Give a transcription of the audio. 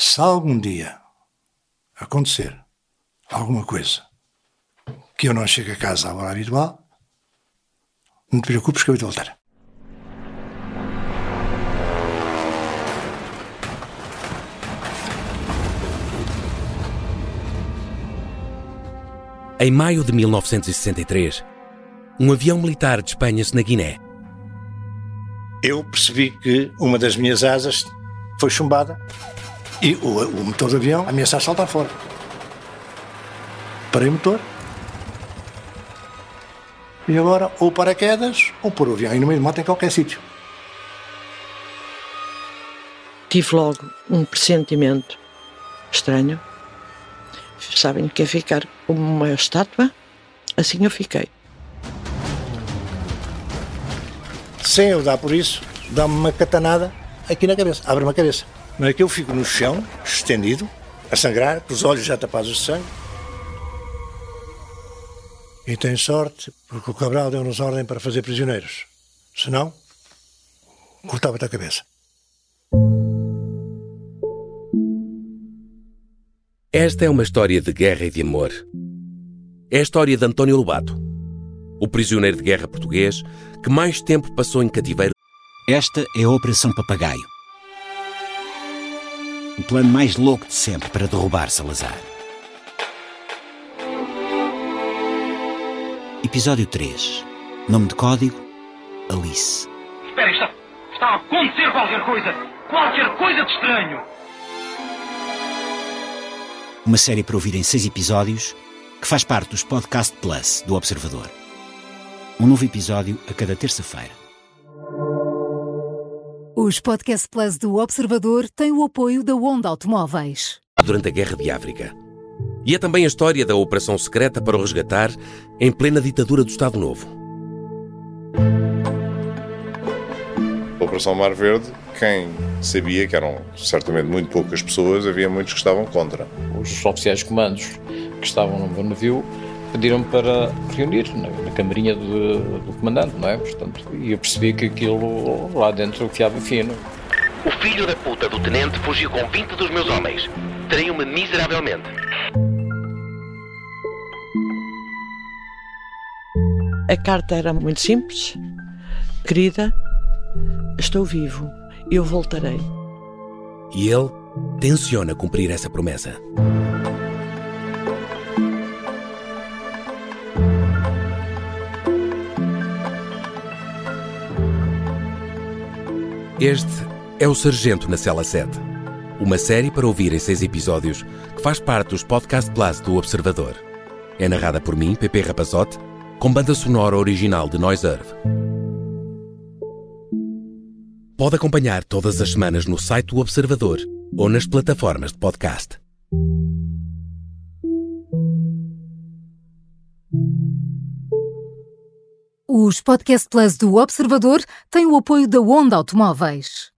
Se algum dia acontecer alguma coisa que eu não chegue a casa à hora habitual, não te preocupes que eu vou voltar. Em maio de 1963, um avião militar despenha-se na Guiné. Eu percebi que uma das minhas asas foi chumbada e o, o motor do avião ameaçava saltar fora. Parei o motor. E agora, ou paraquedas, ou pôr o avião aí no meio do mato em qualquer sítio. Tive logo um pressentimento estranho. Sabem que é ficar como uma estátua? Assim eu fiquei. Sem eu dar por isso, dá-me uma catanada aqui na cabeça, abre-me a cabeça. Não é que eu fico no chão, estendido, a sangrar, com os olhos já tapados de sangue. E tem sorte, porque o Cabral deu-nos ordem para fazer prisioneiros. Senão, cortava-te a cabeça. Esta é uma história de guerra e de amor. É a história de António Lobato, o prisioneiro de guerra português que mais tempo passou em cativeiro. Esta é a Operação Papagaio. O plano mais louco de sempre para derrubar Salazar. Episódio 3. Nome de código: Alice. Espera, está, está a acontecer qualquer coisa! Qualquer coisa de estranho! Uma série para ouvir em seis episódios que faz parte dos Podcast Plus do Observador. Um novo episódio a cada terça-feira. Os Podcast Plus do Observador têm o apoio da Onda Automóveis. durante a Guerra de África. E é também a história da operação secreta para o resgatar em plena ditadura do Estado Novo. A Operação Mar Verde, quem sabia que eram certamente muito poucas pessoas, havia muitos que estavam contra. Os oficiais de comandos que estavam no navio pediram para reunir na, na camarinha do, do comandante, não é? Portanto, e eu percebi que aquilo lá dentro fiava fino. O filho da puta do tenente fugiu com 20 dos meus homens. Traiu-me miseravelmente. A carta era muito simples. Querida, estou vivo. Eu voltarei. E ele tenciona cumprir essa promessa. Este é o Sargento na Cela 7, uma série para ouvir em seis episódios que faz parte dos Podcast Plus do Observador. É narrada por mim, Pepe Rapazote, com banda sonora original de Noise Earth. Pode acompanhar todas as semanas no site do Observador ou nas plataformas de podcast. Os Podcast Plus do Observador têm o apoio da Onda Automóveis.